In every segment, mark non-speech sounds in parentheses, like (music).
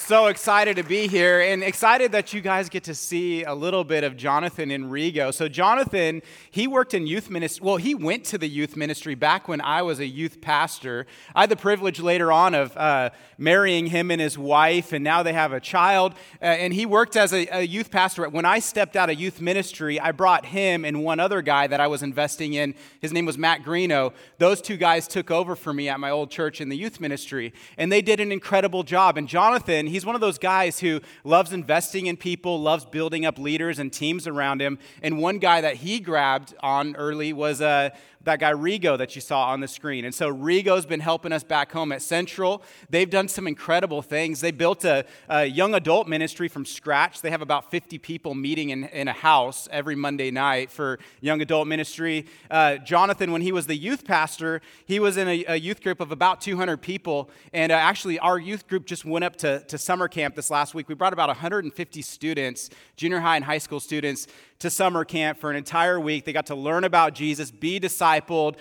so excited to be here and excited that you guys get to see a little bit of Jonathan and Rigo. So, Jonathan, he worked in youth ministry. Well, he went to the youth ministry back when I was a youth pastor. I had the privilege later on of uh, marrying him and his wife, and now they have a child. Uh, and he worked as a, a youth pastor. When I stepped out of youth ministry, I brought him and one other guy that I was investing in. His name was Matt Greeno. Those two guys took over for me at my old church in the youth ministry, and they did an incredible job. And Jonathan, he's one of those guys who loves investing in people, loves building up leaders and teams around him. And one guy that he grabbed on early was uh, that guy Rigo that you saw on the screen. And so Rigo's been helping us back home at Central. They've done some incredible things. They built a, a young adult ministry from scratch. They have about 50 people meeting in, in a house every Monday night for young adult ministry. Uh, Jonathan, when he was the youth pastor, he was in a, a youth group of about 200 people. And uh, actually, our youth group just went up to, to summer camp this last week. We brought about 150 students, junior high and high school students, to summer camp for an entire week. They got to learn about Jesus, be discipled.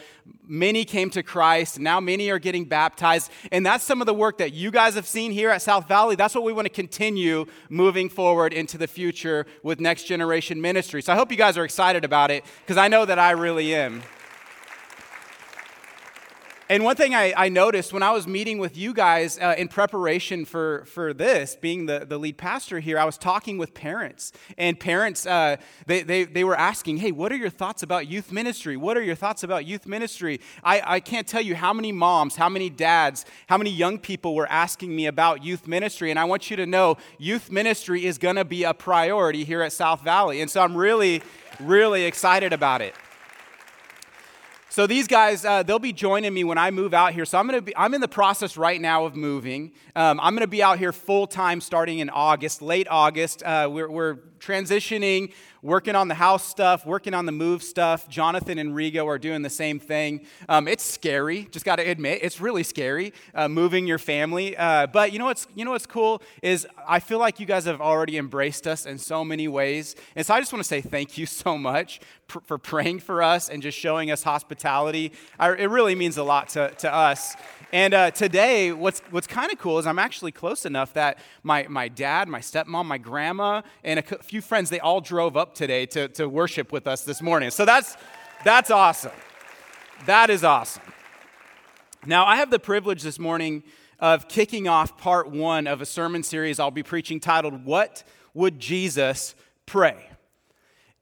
Many came to Christ. Now many are getting baptized. And that's some of the work that you guys have seen here at South Valley. That's what we want to continue moving forward into the future with Next Generation Ministry. So I hope you guys are excited about it because I know that I really am. And one thing I, I, noticed when I was meeting with you guys uh, in preparation for, for this, being the, the lead pastor here, I was talking with parents. And parents, uh, they, they, they were asking, hey, what are your thoughts about youth ministry? What are your thoughts about youth ministry? I, I can't tell you how many moms, how many dads, how many young people were asking me about youth ministry. And I want you to know youth ministry is going to be a priority here at South Valley. And so I'm really, really excited about it. So these guys, uh, they'll be joining me when I move out here. So I'm gonna be, I'm in the process right now of moving. Um, I'm gonna be out here full time starting in August, late August. Uh, we're, we're transitioning working on the house stuff, working on the move stuff. Jonathan and Rigo are doing the same thing. Um, it's scary, just got to admit, it's really scary uh, moving your family. Uh, but you know what's you know what's cool is I feel like you guys have already embraced us in so many ways, and so I just want to say thank you (laughs) so much pr- for praying for us and just showing us hospitality. I, it really means a lot to, to us. And uh, today, what's, what's kind of cool is I'm actually close enough that my, my dad, my stepmom, my grandma, and a few friends, they all drove up today to, to worship with us this morning. So that's, that's awesome. That is awesome. Now, I have the privilege this morning of kicking off part one of a sermon series I'll be preaching titled, What Would Jesus Pray?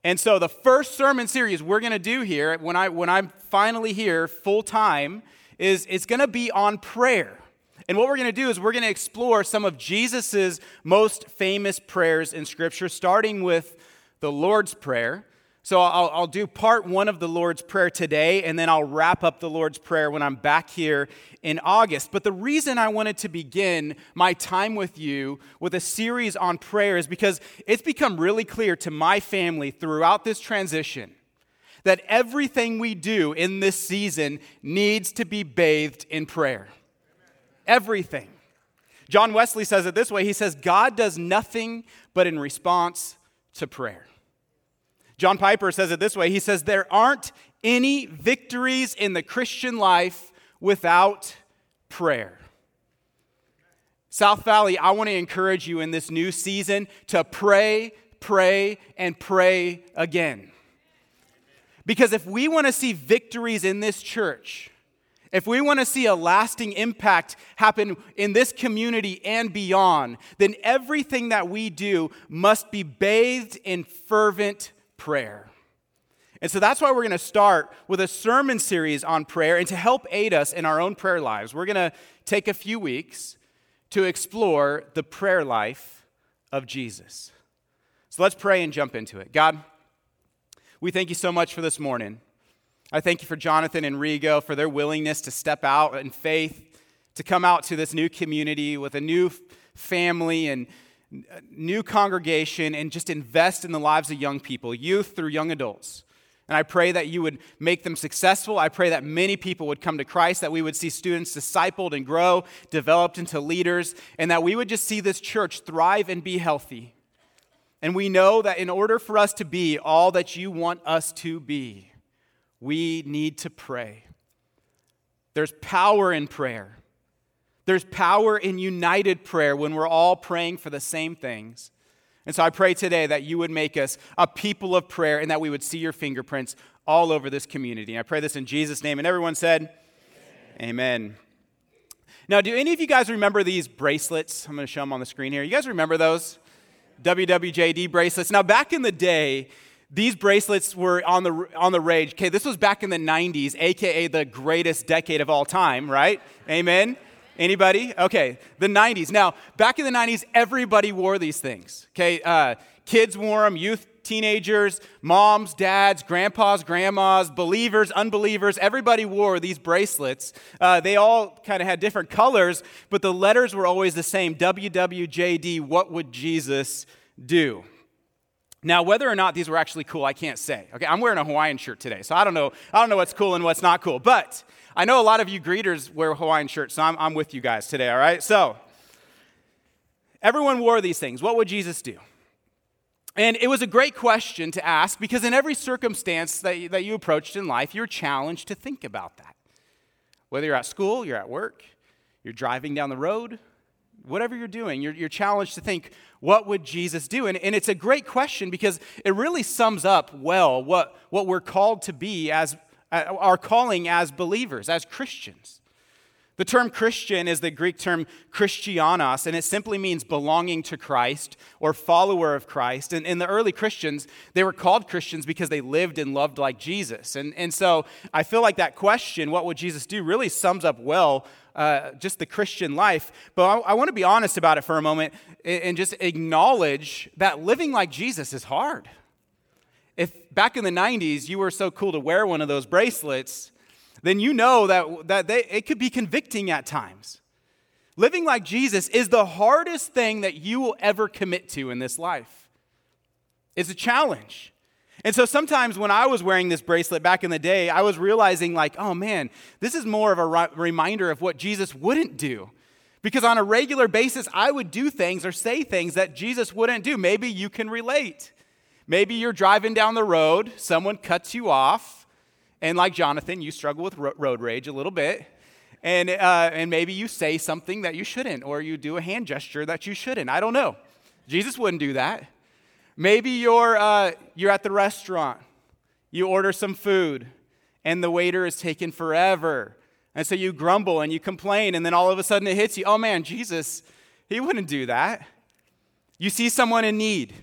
And so, the first sermon series we're going to do here, when, I, when I'm finally here full time, is it's going to be on prayer. And what we're going to do is we're going to explore some of Jesus's most famous prayers in Scripture, starting with the Lord's Prayer. So I'll, I'll, do part one of the Lord's Prayer today, and then I'll wrap up the Lord's Prayer when I'm back here in August. But the reason I wanted to begin my time with you with a series on prayer is because it's become really clear to my family throughout this transition that everything we do in this season needs to be bathed in prayer. Everything. John Wesley says it this way He says, God does nothing but in response to prayer. John Piper says it this way He says, There aren't any victories in the Christian life without prayer. South Valley, I want to encourage you in this new season to pray, pray, and pray again. Because if we want to see victories in this church, if we want to see a lasting impact happen in this community and beyond, then everything that we do must be bathed in fervent prayer. And so that's why we're going to start with a sermon series on prayer. And to help aid us in our own prayer lives, we're going to take a few weeks to explore the prayer life of Jesus. So let's pray and jump into it. God, we thank you so much for this morning. I thank you for Jonathan and Rigo for their willingness to step out in faith, to come out to this new community with a new family and new congregation and just invest in the lives of young people, youth through young adults. And I pray that you would make them successful. I pray that many people would come to Christ, that we would see students discipled and grow, developed into leaders, and that we would just see this church thrive and be healthy. And we know that in order for us to be all that you want us to be, we need to pray. There's power in prayer. There's power in united prayer when we're all praying for the same things. And so I pray today that you would make us a people of prayer and that we would see your fingerprints all over this community. I pray this in Jesus' name. And everyone said, Amen. Amen. Now, do any of you guys remember these bracelets? I'm going to show them on the screen here. You guys remember those? WWJD bracelets. Now, back in the day, these bracelets were on the, on the rage. Okay, this was back in the 90s, aka the greatest decade of all time, right? Amen? Anybody? Okay, the 90s. Now, back in the 90s, everybody wore these things. Okay, uh, kids wore them, youth, teenagers, moms, dads, grandpas, grandmas, believers, unbelievers. Everybody wore these bracelets. Uh, they all kind of had different colors, but the letters were always the same WWJD, what would Jesus do? Now, whether or not these were actually cool, I can't say. Okay, I'm wearing a Hawaiian shirt today, so I don't know. I don't know what's cool and what's not cool. But I know a lot of you greeters wear Hawaiian shirts, so I'm, I'm with you guys today, all right? So, everyone wore these things. What would Jesus do? And it was a great question to ask because in every circumstance that you, that you approached in life, you're challenged to think about that. Whether you're at school, you're at work, you're driving down the road, whatever you're doing, you're, you're challenged to think, what would Jesus do? And, and it's a great question because it really sums up well what, what we're called to be as our calling as believers, as Christians. The term Christian is the Greek term Christianos, and it simply means belonging to Christ or follower of Christ. And in the early Christians, they were called Christians because they lived and loved like Jesus. And, and so I feel like that question, what would Jesus do, really sums up well uh, just the Christian life. But I, I want to be honest about it for a moment and just acknowledge that living like Jesus is hard. If back in the 90s you were so cool to wear one of those bracelets, then you know that, that they, it could be convicting at times. Living like Jesus is the hardest thing that you will ever commit to in this life. It's a challenge. And so sometimes when I was wearing this bracelet back in the day, I was realizing, like, oh man, this is more of a re- reminder of what Jesus wouldn't do. Because on a regular basis, I would do things or say things that Jesus wouldn't do. Maybe you can relate. Maybe you're driving down the road, someone cuts you off, and like Jonathan, you struggle with road rage a little bit. And, uh, and maybe you say something that you shouldn't, or you do a hand gesture that you shouldn't. I don't know. Jesus wouldn't do that. Maybe you're, uh, you're at the restaurant, you order some food, and the waiter is taking forever. And so you grumble and you complain, and then all of a sudden it hits you oh man, Jesus, he wouldn't do that. You see someone in need,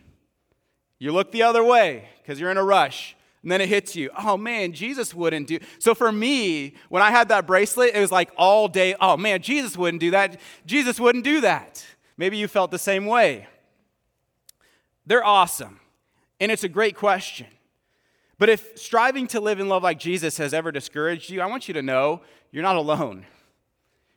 you look the other way because you're in a rush. And then it hits you. Oh man, Jesus wouldn't do. So for me, when I had that bracelet, it was like all day, oh man, Jesus wouldn't do that. Jesus wouldn't do that. Maybe you felt the same way. They're awesome. And it's a great question. But if striving to live in love like Jesus has ever discouraged you, I want you to know you're not alone.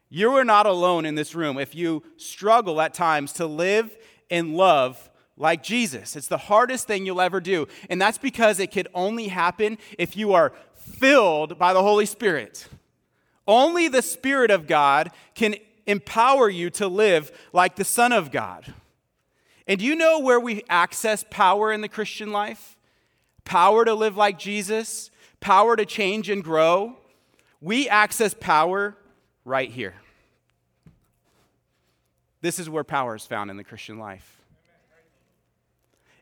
You are not alone in this room if you struggle at times to live in love like Jesus. It's the hardest thing you'll ever do. And that's because it could only happen if you are filled by the Holy Spirit. Only the Spirit of God can empower you to live like the Son of God. And do you know where we access power in the Christian life? Power to live like Jesus, power to change and grow. We access power right here. This is where power is found in the Christian life.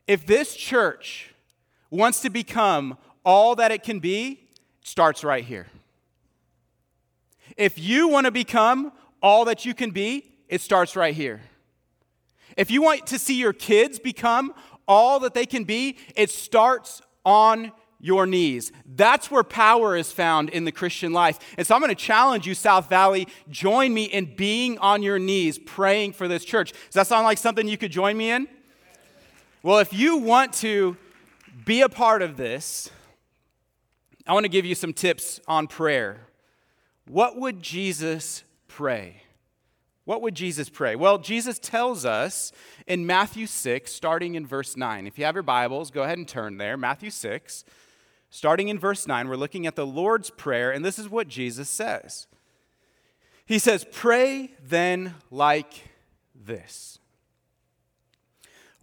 If this church wants to become all that it can be, it starts right here. If you want to become all that you can be, it starts right here. If you want to see your kids become all that they can be, it starts on your knees. That's where power is found in the Christian life. And so I'm going to challenge you, South Valley, join me in being on your knees praying for this church. Does that sound like something you could join me in? Well, if you want to be a part of this, I want to give you some tips on prayer. What would Jesus pray? What would Jesus pray? Well, Jesus tells us in Matthew 6, starting in verse 9. If you have your Bibles, go ahead and turn there. Matthew 6, starting in verse 9, we're looking at the Lord's Prayer, and this is what Jesus says. He says, Pray then like this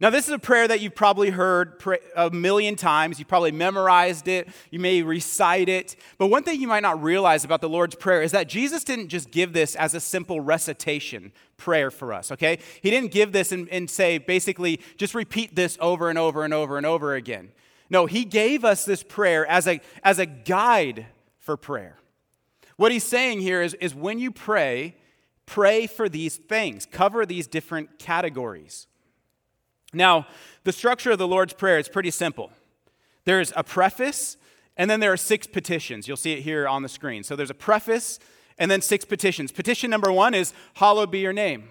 Now, this is a prayer that you've probably heard a million times. You probably memorized it. You may recite it. But one thing you might not realize about the Lord's Prayer is that Jesus didn't just give this as a simple recitation prayer for us, okay? He didn't give this and, and say, basically, just repeat this over and over and over and over again. No, He gave us this prayer as a, as a guide for prayer. What He's saying here is, is when you pray, pray for these things, cover these different categories. Now, the structure of the Lord's Prayer is pretty simple. There's a preface, and then there are six petitions. You'll see it here on the screen. So there's a preface, and then six petitions. Petition number one is, Hallowed be your name.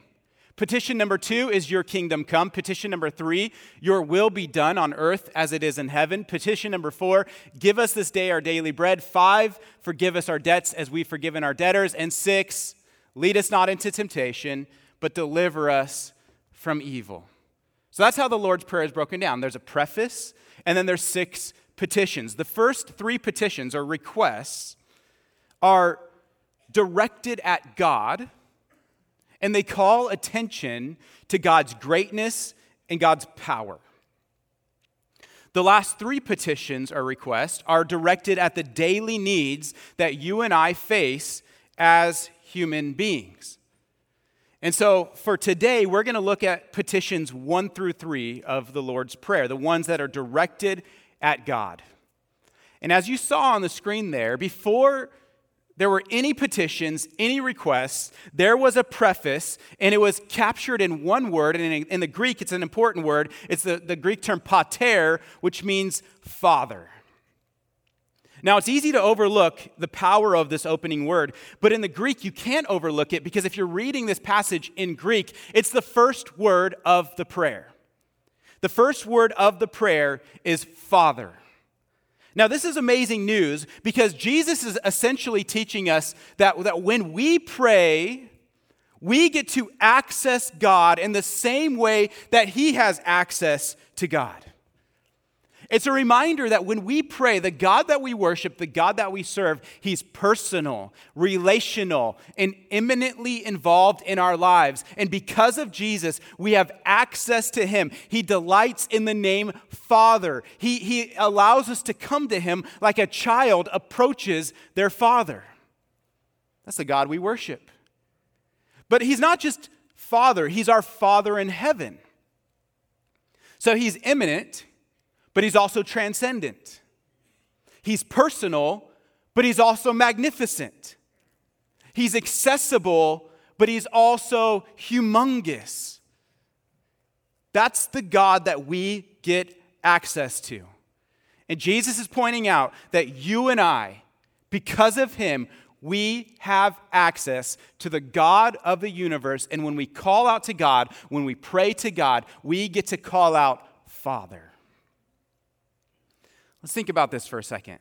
Petition number two is, Your kingdom come. Petition number three, Your will be done on earth as it is in heaven. Petition number four, Give us this day our daily bread. Five, Forgive us our debts as we've forgiven our debtors. And six, Lead us not into temptation, but deliver us from evil. So that's how the Lord's Prayer is broken down. There's a preface, and then there's six petitions. The first three petitions or requests are directed at God, and they call attention to God's greatness and God's power. The last three petitions or requests are directed at the daily needs that you and I face as human beings. And so for today, we're going to look at petitions one through three of the Lord's Prayer, the ones that are directed at God. And as you saw on the screen there, before there were any petitions, any requests, there was a preface, and it was captured in one word. And in, the Greek, it's an important word. It's the, the Greek term pater, which means father. Now, it's easy to overlook the power of this opening word, but in the Greek, you can't overlook it because if you're reading this passage in Greek, it's the first word of the prayer. The first word of the prayer is Father. Now, this is amazing news because Jesus is essentially teaching us that, that when we pray, we get to access God in the same way that He has access to God. It's a reminder that when we pray, the God that we worship, the God that we serve, He's personal, relational, and immanently involved in our lives. And because of Jesus, we have access to Him. He delights in the name Father. He, he allows us to come to Him like a child approaches their father. That's the God we worship. But He's not just Father, He's our Father in heaven. So He's immanent but he's also transcendent. He's personal, but he's also magnificent. He's accessible, but he's also humongous. That's the God that we get access to. And Jesus is pointing out that you and I, because of him, we have access to the God of the universe. And when we call out to God, when we pray to God, we get to call out Father. Let's think about this for a second.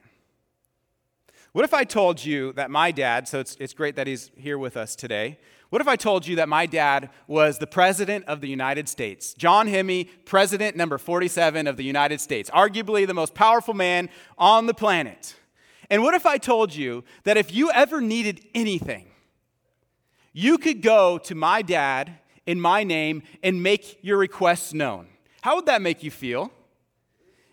What if I told you that my dad, so it's, it's great that he's here with us today. What if I told you that my dad was the President of the United States? John Hemme, President number 47 of the United States, arguably the most powerful man on the planet. And what if I told you that if you ever needed anything, you could go to my dad in my name and make your requests known? How would that make you feel?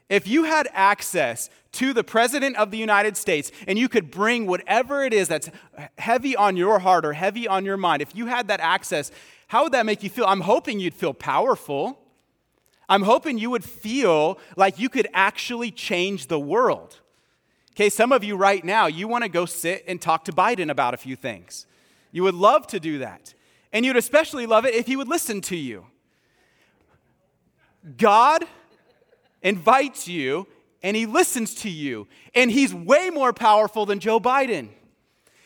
If you had access to the President of the United States and you could bring whatever it is that's heavy on your heart or heavy on your mind, if you had that access, how would that make you feel? I'm hoping you'd feel powerful. I'm hoping you would feel like you could actually change the world. Okay, some of you right now, you want to go sit and talk to Biden about a few things. You would love to do that. And you'd especially love it if he would listen to you. God invites you and he listens to you. And he's way more powerful than Joe Biden.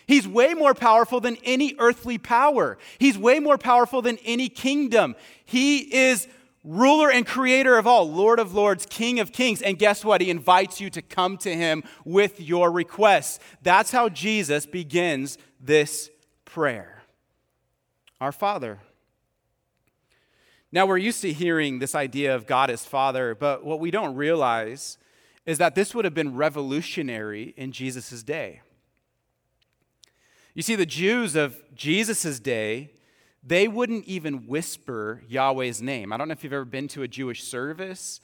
He's way more powerful than any earthly power. He's way more powerful than any kingdom. He is ruler and creator of all, Lord of lords, King of kings. And guess what? He invites you to come to him with your requests. That's how Jesus begins this prayer. Our Father. Now, we're used to hearing this idea of God as Father, but what we don't realize is that this would have been revolutionary in Jesus' day. You see, the Jews of Jesus' day, they wouldn't even whisper Yahweh's name. I don't know if you've ever been to a Jewish service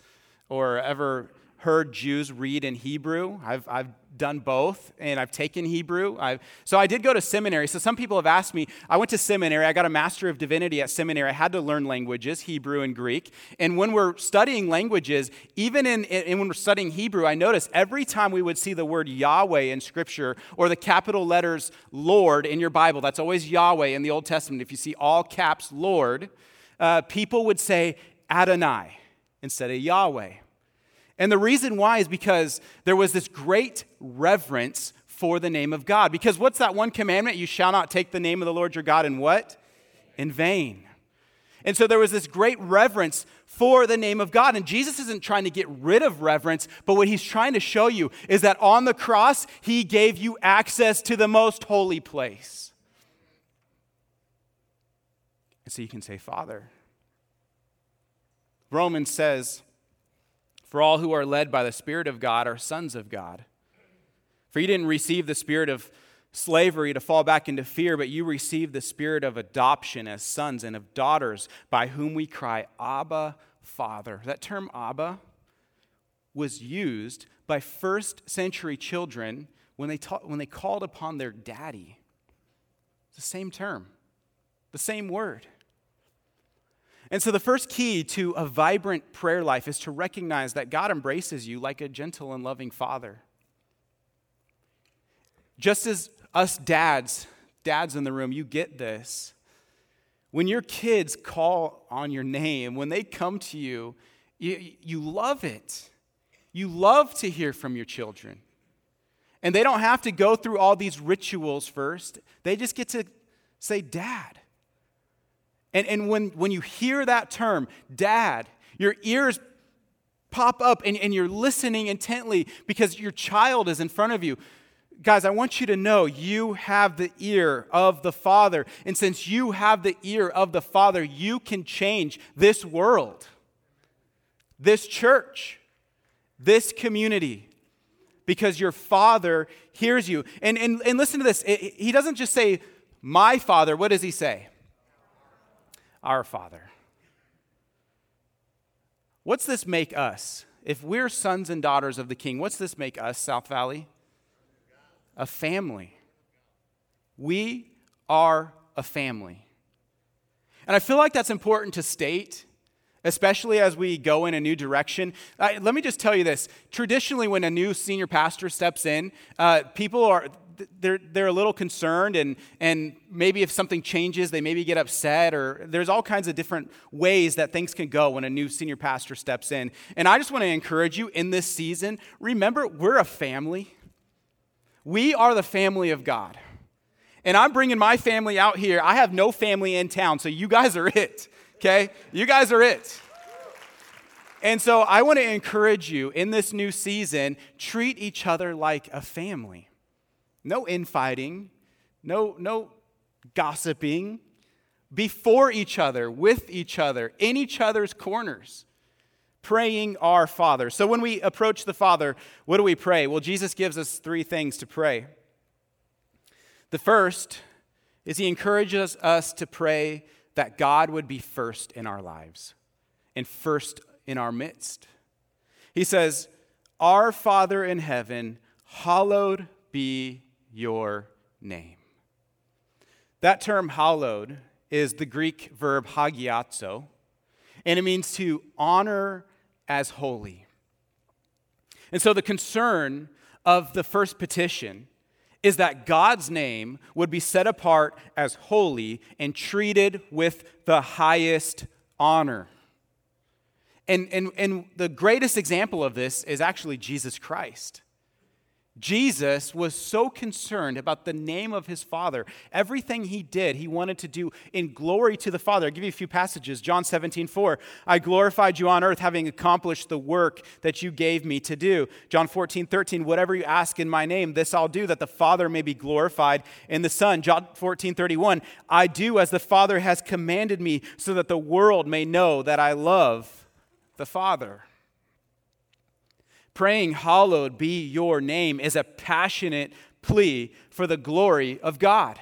or ever heard Jews read in Hebrew. I've, I've done both, and I've taken Hebrew. I've, so I did go to seminary. So some people have asked me, I went to seminary. I got a Master of Divinity at seminary. I had to learn languages, Hebrew and Greek. And when we're studying languages, even in, in when we're studying Hebrew, I noticed every time we would see the word Yahweh in Scripture or the capital letters Lord in your Bible, that's always Yahweh in the Old Testament. If you see all caps Lord, uh, people would say Adonai instead of Yahweh. And the reason why is because there was this great reverence for the name of God. Because what's that one commandment? You shall not take the name of the Lord your God in what? In vain. And so there was this great reverence for the name of God. And Jesus isn't trying to get rid of reverence, but what he's trying to show you is that on the cross, he gave you access to the most holy place. And so you can say, Father. Romans says, for all who are led by the Spirit of God are sons of God. For you didn't receive the spirit of slavery to fall back into fear, but you received the spirit of adoption as sons and of daughters, by whom we cry, Abba, Father. That term, Abba, was used by first century children when they, ta- when they called upon their daddy. It's the same term, the same word. And so, the first key to a vibrant prayer life is to recognize that God embraces you like a gentle and loving father. Just as us dads, dads in the room, you get this. When your kids call on your name, when they come to you, you, you love it. You love to hear from your children. And they don't have to go through all these rituals first, they just get to say, Dad. And, and when, when you hear that term, dad, your ears pop up and, and you're listening intently because your child is in front of you. Guys, I want you to know you have the ear of the Father. And since you have the ear of the Father, you can change this world, this church, this community, because your Father hears you. And, and, and listen to this. He doesn't just say, My Father. What does he say? Our Father. What's this make us? If we're sons and daughters of the King, what's this make us, South Valley? A family. We are a family. And I feel like that's important to state, especially as we go in a new direction. Let me just tell you this. Traditionally, when a new senior pastor steps in, uh, people are, they're, they're a little concerned, and, and maybe if something changes, they maybe get upset, or there's all kinds of different ways that things can go when a new senior pastor steps in. And I just want to encourage you in this season remember, we're a family. We are the family of God. And I'm bringing my family out here. I have no family in town, so you guys are it, okay? You guys are it. And so I want to encourage you in this new season, treat each other like a family. No infighting, no, no gossiping. Before each other, with each other, in each other's corners, praying our Father. So when we approach the Father, what do we pray? Well, Jesus gives us three things to pray. The first is he encourages us to pray that God would be first in our lives and first in our midst. He says, Our Father in heaven, hallowed be your name. That term hallowed is the Greek verb hagiazo, and it means to honor as holy. And so the concern of the first petition is that God's name would be set apart as holy and treated with the highest honor. And, and, and the greatest example of this is actually Jesus Christ. Jesus was so concerned about the name of his Father. Everything he did, he wanted to do in glory to the Father. I'll give you a few passages. John 17, 4. I glorified you on earth, having accomplished the work that you gave me to do. John 14, 13. Whatever you ask in my name, this I'll do, that the Father may be glorified in the Son. John 14, 31. I do as the Father has commanded me, so that the world may know that I love the Father. Praying, Hallowed be your name, is a passionate plea for the glory of God.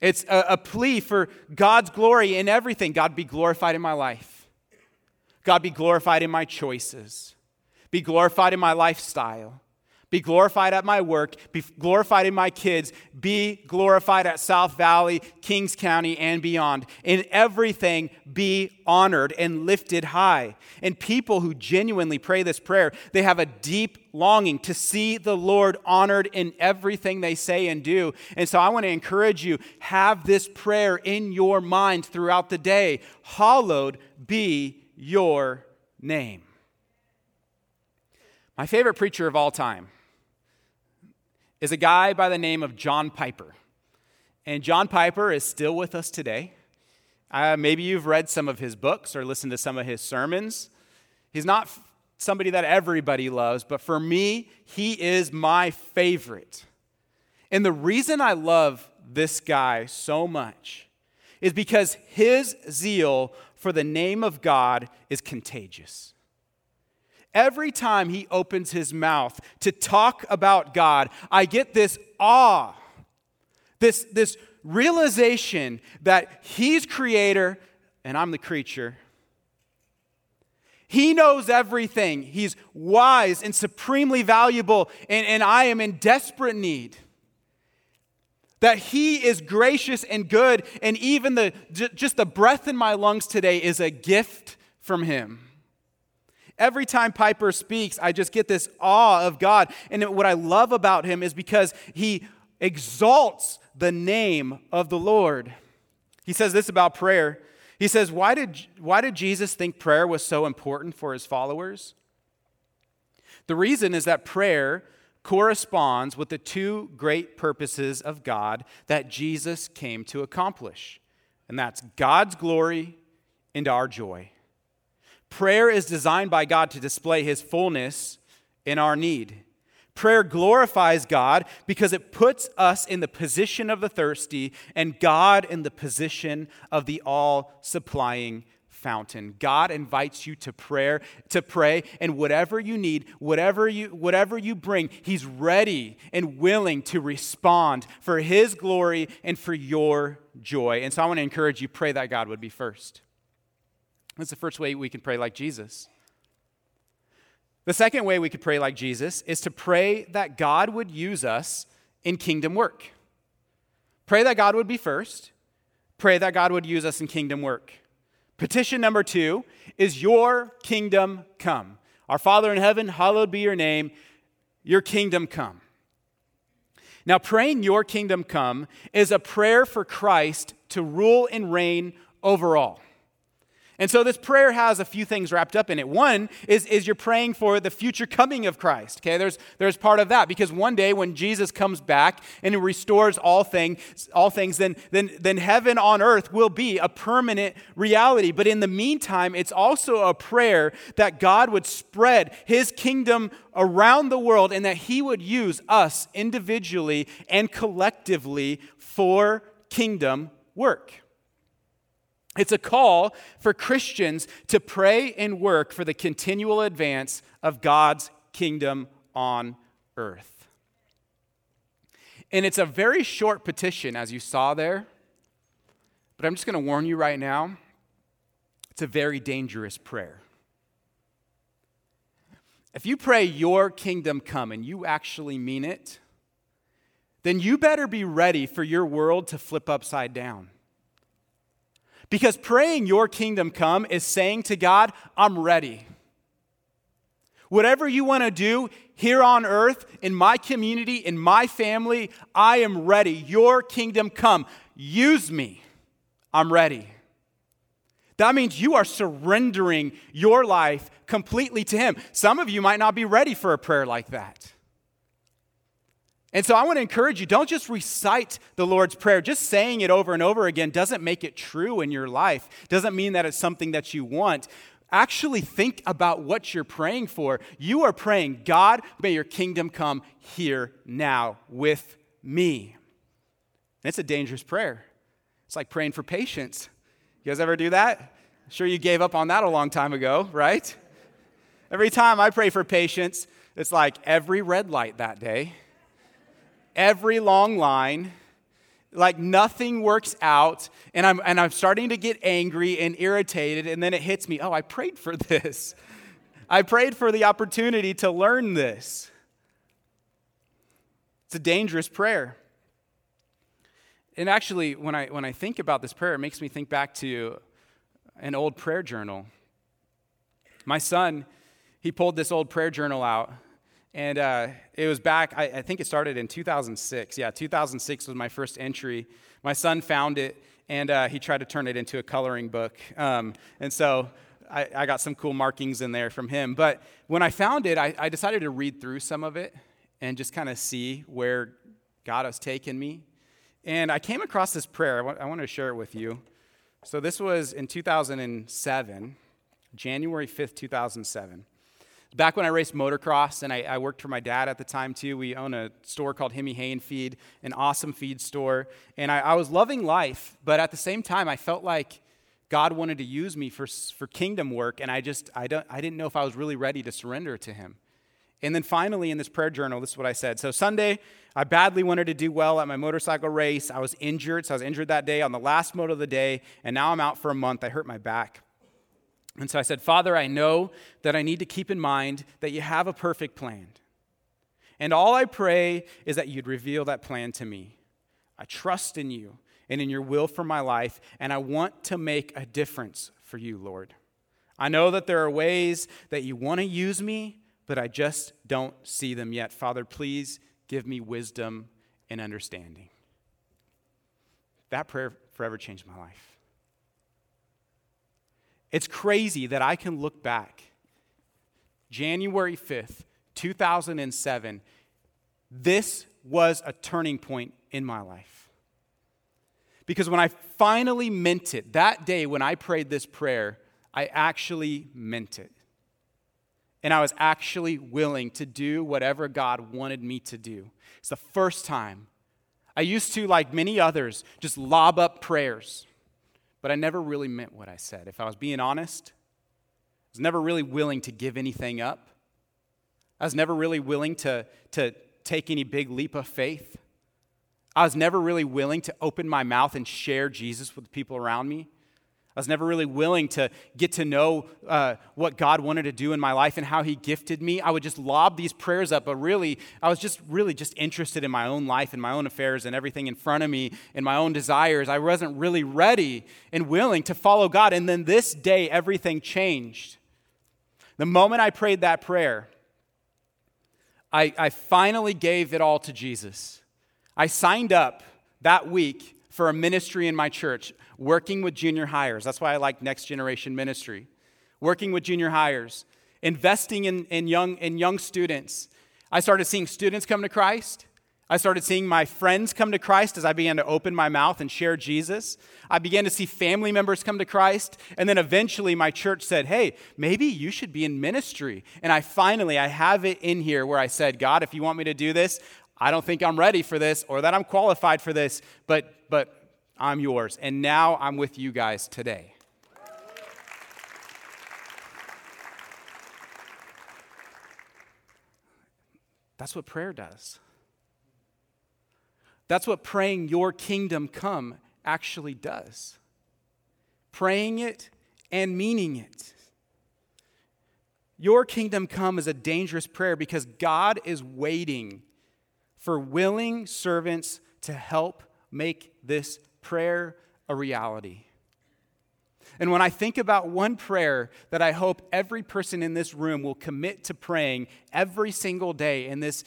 It's a, a, plea for God's glory in everything. God be glorified in my life. God be glorified in my choices. Be glorified in my lifestyle. Be glorified at my work, be glorified in my kids, be glorified at South Valley, Kings County, and beyond. In everything, be honored and lifted high. And people who genuinely pray this prayer, they have a deep longing to see the Lord honored in everything they say and do. And so I want to encourage you have this prayer in your mind throughout the day. Hallowed be your name. My favorite preacher of all time is a guy by the name of John Piper. And John Piper is still with us today. Uh, maybe you've read some of his books or listened to some of his sermons. He's not f- somebody that everybody loves, but for me, he is my favorite. And the reason I love this guy so much is because his zeal for the name of God is contagious. Every time he opens his mouth to talk about God, I get this awe, this, this realization that he's creator and I'm the creature. He knows everything. He's wise and supremely valuable, and, and I am in desperate need. That he is gracious and good, and even the, just the breath in my lungs today is a gift from him. Every time Piper speaks, I just get this awe of God. And what I love about him is because he exalts the name of the Lord. He says this about prayer. He says, Why did, why did Jesus think prayer was so important for his followers? The reason is that prayer corresponds with the two great purposes of God that Jesus came to accomplish, and that's God's glory and our joy. Prayer is designed by God to display his fullness in our need. Prayer glorifies God because it puts us in the position of the thirsty and God in the position of the all supplying fountain. God invites you to prayer, to pray, and whatever you need, whatever you whatever you bring, he's ready and willing to respond for his glory and for your joy. And so I want to encourage you pray that God would be first. That's the first way we can pray like Jesus. The second way we could pray like Jesus is to pray that God would use us in kingdom work. Pray that God would be first. Pray that God would use us in kingdom work. Petition number two is Your kingdom come. Our Father in heaven, hallowed be your name, your kingdom come. Now, praying your kingdom come is a prayer for Christ to rule and reign over all. And so this prayer has a few things wrapped up in it. One is, is you're praying for the future coming of Christ. Okay, there's, there's part of that because one day when Jesus comes back and restores all things, all things, then, then, then heaven on earth will be a permanent reality. But in the meantime, it's also a prayer that God would spread his kingdom around the world and that he would use us individually and collectively for kingdom work. It's a call for Christians to pray and work for the continual advance of God's kingdom on earth. And it's a very short petition, as you saw there. But I'm just going to warn you right now it's a very dangerous prayer. If you pray, Your kingdom come, and you actually mean it, then you better be ready for your world to flip upside down. Because praying your kingdom come is saying to God, I'm ready. Whatever you want to do here on earth, in my community, in my family, I am ready. Your kingdom come. Use me. I'm ready. That means you are surrendering your life completely to Him. Some of you might not be ready for a prayer like that. And so I want to encourage you don't just recite the Lord's Prayer. Just saying it over and over again doesn't make it true in your life, doesn't mean that it's something that you want. Actually, think about what you're praying for. You are praying, God, may your kingdom come here now with me. It's a dangerous prayer. It's like praying for patience. You guys ever do that? Sure you gave up on that a long time ago, right? Every time I pray for patience, it's like every red light that day, every long line, like nothing works out, and I'm, and I'm starting to get angry and irritated, and then it hits me oh, I prayed for (laughs) this. I prayed for the opportunity to learn this. It's a dangerous prayer. And actually, when I, when I think about this prayer, it makes me think back to an old prayer journal. My son, he pulled this old prayer journal out, and uh, it was back, I, I think it started in 2006. Yeah, 2006 was my first entry. My son found it, and uh, he tried to turn it into a coloring book. Um, and so I, I, got some cool markings in there from him. But when I found it, I, I decided to read through some of it and just kind of see where God has taken me. And I came across this prayer. I I want to share it with you. So this was in 2007, January 5th, 2007. Back when I raced motocross, and I, I, worked for my dad at the time too. We own a store called Hemi Hay and Feed, an awesome feed store. And I, I was loving life, but at the same time, I felt like God wanted to use me for, for kingdom work, and I just I, don't, I didn't know if I was really ready to surrender to Him. And then finally, in this prayer journal, this is what I said. So, Sunday, I badly wanted to do well at my motorcycle race. I was injured, so I was injured that day on the last moto of the day, and now I'm out for a month. I hurt my back. And so I said, Father, I know that I need to keep in mind that you have a perfect plan. And all I pray is that you'd reveal that plan to me. I trust in you and in your will for my life, and I want to make a difference for you, Lord. I know that there are ways that you want to use me, but I just don't see them yet. Father, please give me wisdom and understanding. That prayer forever changed my life. It's crazy that I can look back. January 5th, 2007, this was a turning point in my life. Because when I finally meant it, that day when I prayed this prayer, I actually meant it and I was actually willing to do whatever God wanted me to do. It's the first time. I used to, like many others, just lob up prayers, but I never really meant what I said. If I was being honest, I was never really willing to give anything up. I was never really willing to, to take any big leap of faith. I was never really willing to open my mouth and share Jesus with the people around me. I was never really willing to get to know uh, what God wanted to do in my life and how He gifted me. I would just lob these prayers up, but really, I was just really just interested in my own life and my own affairs and everything in front of me and my own desires. I wasn't really ready and willing to follow God. And then this day, everything changed. The moment I prayed that prayer, I, I finally gave it all to Jesus. I signed up that week for a ministry in my church, working with junior highers. That's why I like Next Generation Ministry. Working with junior highers, investing in, in, young, in young students. I started seeing students come to Christ. I started seeing my friends come to Christ as I began to open my mouth and share Jesus. I began to see family members come to Christ. And then eventually my church said, hey, maybe you should be in ministry. And I finally, I have it in here where I said, God, if you want me to do this, I don't think I'm ready for this or that I'm qualified for this, but, but I'm yours. And now I'm with you guys today. That's what prayer does. That's what praying your kingdom come actually does. Praying it and meaning it. Your kingdom come is a dangerous prayer because God is waiting for willing servants to help make this prayer a reality. And when I think about one prayer that I hope every person in this room will commit to praying every single day in this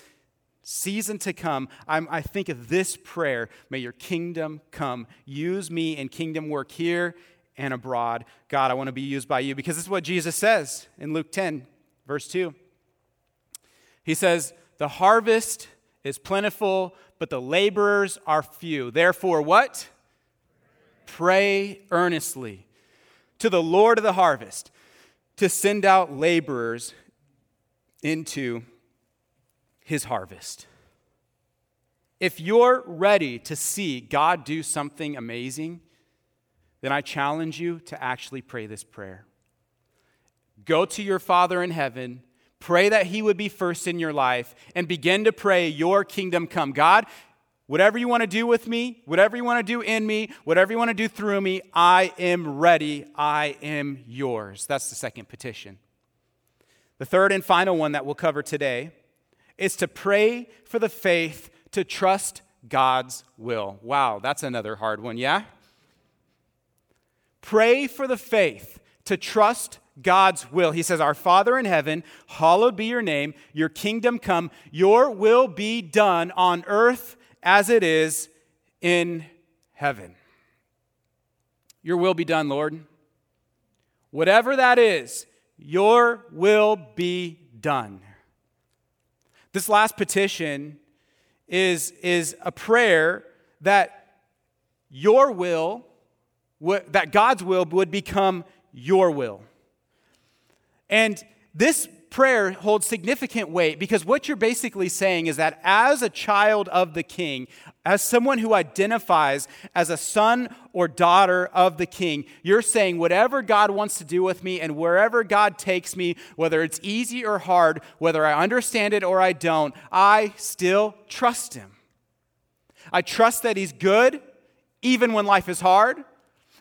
season to come, I'm, i think of this prayer May your kingdom come. Use me in kingdom work here and abroad. God, I want to be used by you because this is what Jesus says in Luke 10, verse 2. He says, The harvest is plentiful, but the laborers are few. Therefore, what? Pray earnestly to the Lord of the harvest to send out laborers into his harvest. If you're ready to see God do something amazing, then I challenge you to actually pray this prayer. Go to your Father in heaven, pray that He would be first in your life, and begin to pray, Your kingdom come. God, whatever you want to do with me, whatever you want to do in me, whatever you want to do through me, I am ready. I am yours. That's the second petition. The third and final one that we'll cover today is to pray for the faith to trust God's will. Wow, that's another hard one, yeah? Pray for the faith to trust God's will. He says, Our Father in heaven, hallowed be your name, your kingdom come, your will be done on earth as it is in heaven. Your will be done, Lord. Whatever that is, your will be done. This last petition is, is a prayer that your will that God's will would become your will. And this prayer holds significant weight because what you're basically saying is that as a child of the king, as someone who identifies as a son or daughter of the king, you're saying whatever God wants to do with me and wherever God takes me, whether it's easy or hard, whether I understand it or I don't, I still trust him. I trust that he's good even when life is hard.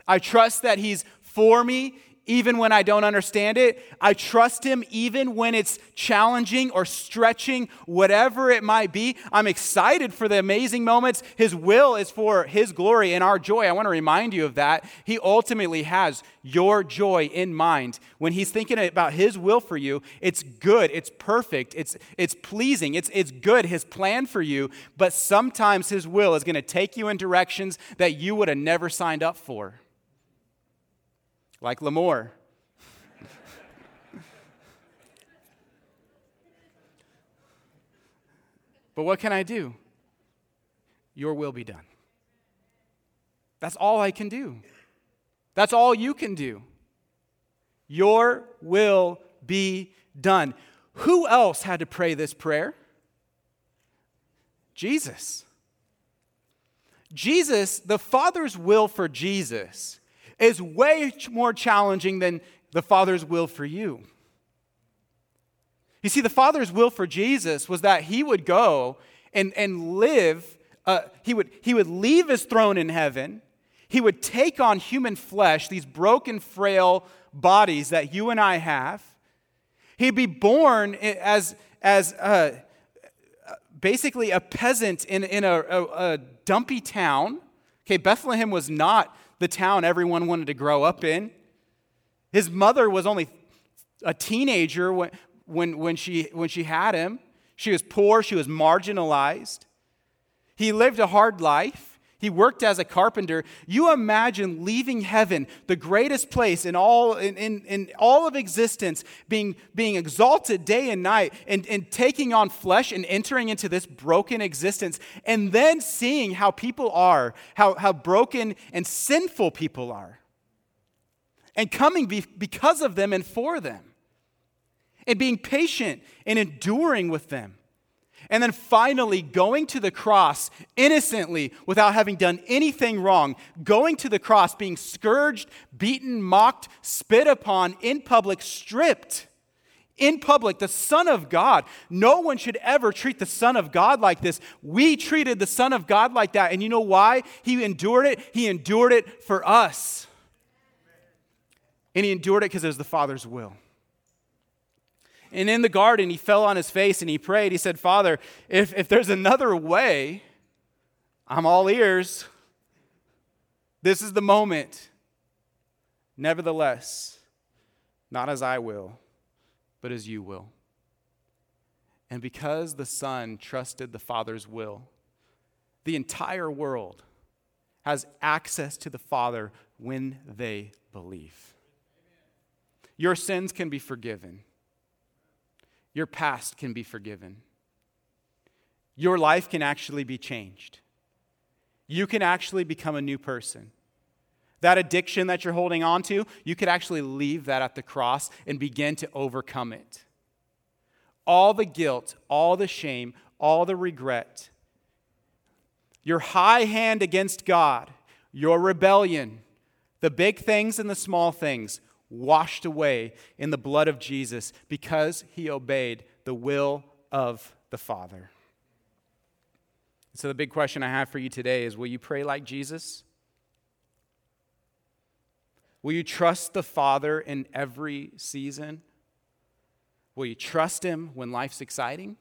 I trust that He's for me even when I don't understand it. I trust Him even when it's challenging or stretching, whatever it might be. I'm excited for the amazing moments. His will is for His glory and our joy. I want to remind you of that. He ultimately has your joy in mind. When He's thinking about His will for you, it's good, it's perfect, it's, it's pleasing, it's, it's good, His plan for you. But sometimes His will is going to take you in directions that you would have never signed up for like Lamore. but what can I do? Your will be done. That's all I can do. That's all you can do. Your will be done. Who else had to pray this prayer? Jesus. Jesus, the Father's will for Jesus is way more challenging than the Father's will for you. You see, the Father's will for Jesus was that he would go and, and live, uh, he, would, he would leave his throne in heaven, he would take on human flesh, these broken, frail bodies that you and I have. He'd be born as, as a, basically a peasant in, in a, a, a dumpy town. Okay, Bethlehem was not the town everyone wanted to grow up in. His mother was only a teenager when, when, when, she, when she had him. She was poor, she was marginalized. He lived a hard life. He worked as a carpenter. You imagine leaving heaven, the greatest place in all, in, in, in, all of existence, being, being exalted day and night, and, and taking on flesh and entering into this broken existence, and then seeing how people are, how, how broken and sinful people are, and coming be, because of them and for them, and being patient and enduring with them and then finally, going to the cross innocently without having done anything wrong, going to the cross, being scourged, beaten, mocked, spit upon in public, stripped in public, the Son of God. No one should ever treat the Son of God like this. We treated the Son of God like that. And you know why? He endured it. He endured it for us. And he endured it because it was the Father's will. And in the garden, he fell on his face and he prayed. He said, Father, if, if there's another way, I'm all ears. This is the moment. Nevertheless, not as I will, but as you will. And because the Son trusted the Father's will, the entire world has access to the Father when they believe. Your sins can be forgiven. Your past can be forgiven. Your life can actually be changed. You can actually become a new person. That addiction that you're holding on to, you could actually leave that at the cross and begin to overcome it. All the guilt, all the shame, all the regret, your high hand against God, your rebellion, the big things and the small things, washed away in the blood of Jesus because he obeyed the will of the Father. So, the big question I have for you today is Will you pray like Jesus? Will you trust the Father in every season? Will you trust Him when life's exciting?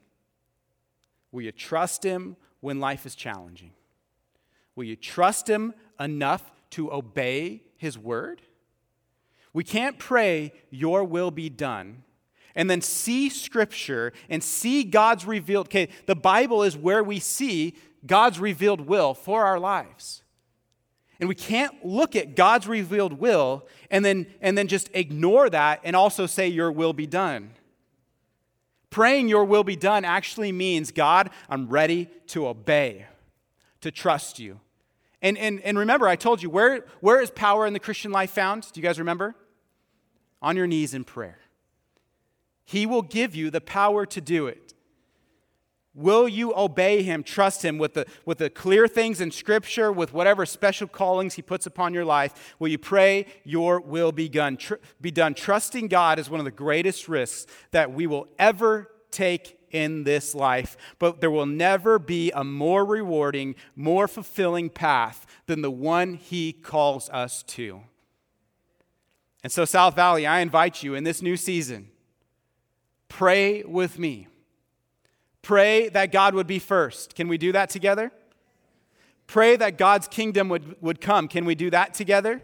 Will you trust Him when life is challenging? Will you trust Him enough to obey His word? We can't pray, Your will be done, and then see Scripture and see God's revealed. Okay, the Bible is where we see God's revealed will for our lives. And we can't look at God's revealed will and then, and then just ignore that and also say, Your will be done. Praying your will be done actually means, God, I'm ready to obey, to trust you. And, and, and remember, I told you, where, where is power in the Christian life found? Do you guys remember? On your knees in prayer. He will give you the power to do it. Will you obey him, trust him with the, with the clear things in Scripture, with whatever special callings he puts upon your life? Will you pray, Your will be done? Tr- be done. Trusting God is one of the greatest risks that we will ever take in this life, but there will never be a more rewarding, more fulfilling path than the one he calls us to. And so, South Valley, I invite you in this new season, pray with me. Pray that God would be first. Can we do that together? Pray that God's kingdom would, would come. Can we do that together?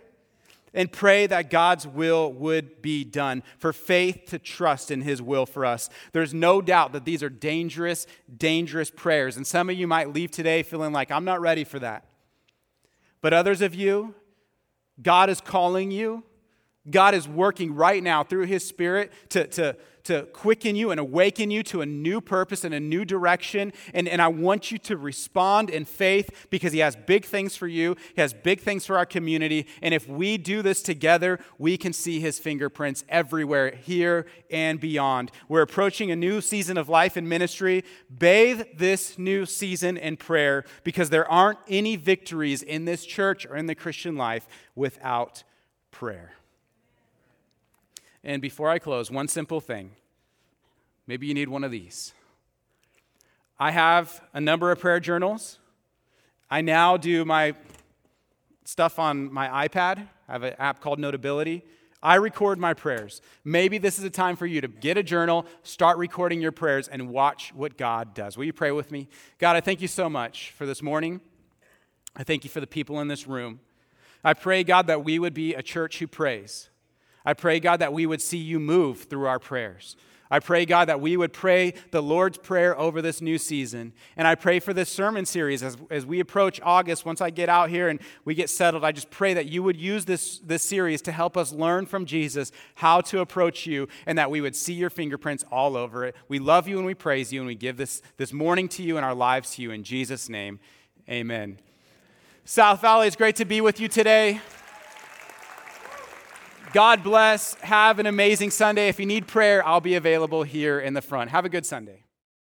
And pray that God's will would be done, for faith to trust in His will for us. There's no doubt that these are dangerous, dangerous prayers. And some of you might leave today feeling like, I'm not ready for that. But others of you, God is calling you God is working right now through His Spirit to, to, to quicken you and awaken you to a new purpose and a new direction. And, and I want you to respond in faith because He has big things for you, He has big things for our community. And if we do this together, we can see His fingerprints everywhere, here and beyond. We're approaching a new season of life and ministry. Bathe this new season in prayer because there aren't any victories in this church or in the Christian life without prayer. And before I close, one simple thing. Maybe you need one of these. I have a number of prayer journals. I now do my stuff on my iPad. I have an app called Notability. I record my prayers. Maybe this is a time for you to get a journal, start recording your prayers, and watch what God does. Will you pray with me? God, I thank you so much for this morning. I thank you for the people in this room. I pray, God, that we would be a church who prays. I pray, God, that we would see you move through our prayers. I pray, God, that we would pray the Lord's Prayer over this new season. And I pray for this sermon series as, as we approach August. Once I get out here and we get settled, I just pray that you would use this, this series to help us learn from Jesus how to approach you and that we would see your fingerprints all over it. We love you and we praise you and we give this, this morning to you and our lives to you. In Jesus' name, amen. South Valley, it's great to be with you today. God bless. Have an amazing Sunday. If you need prayer, I'll be available here in the front. Have a good Sunday.